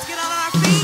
Let's get on our feet.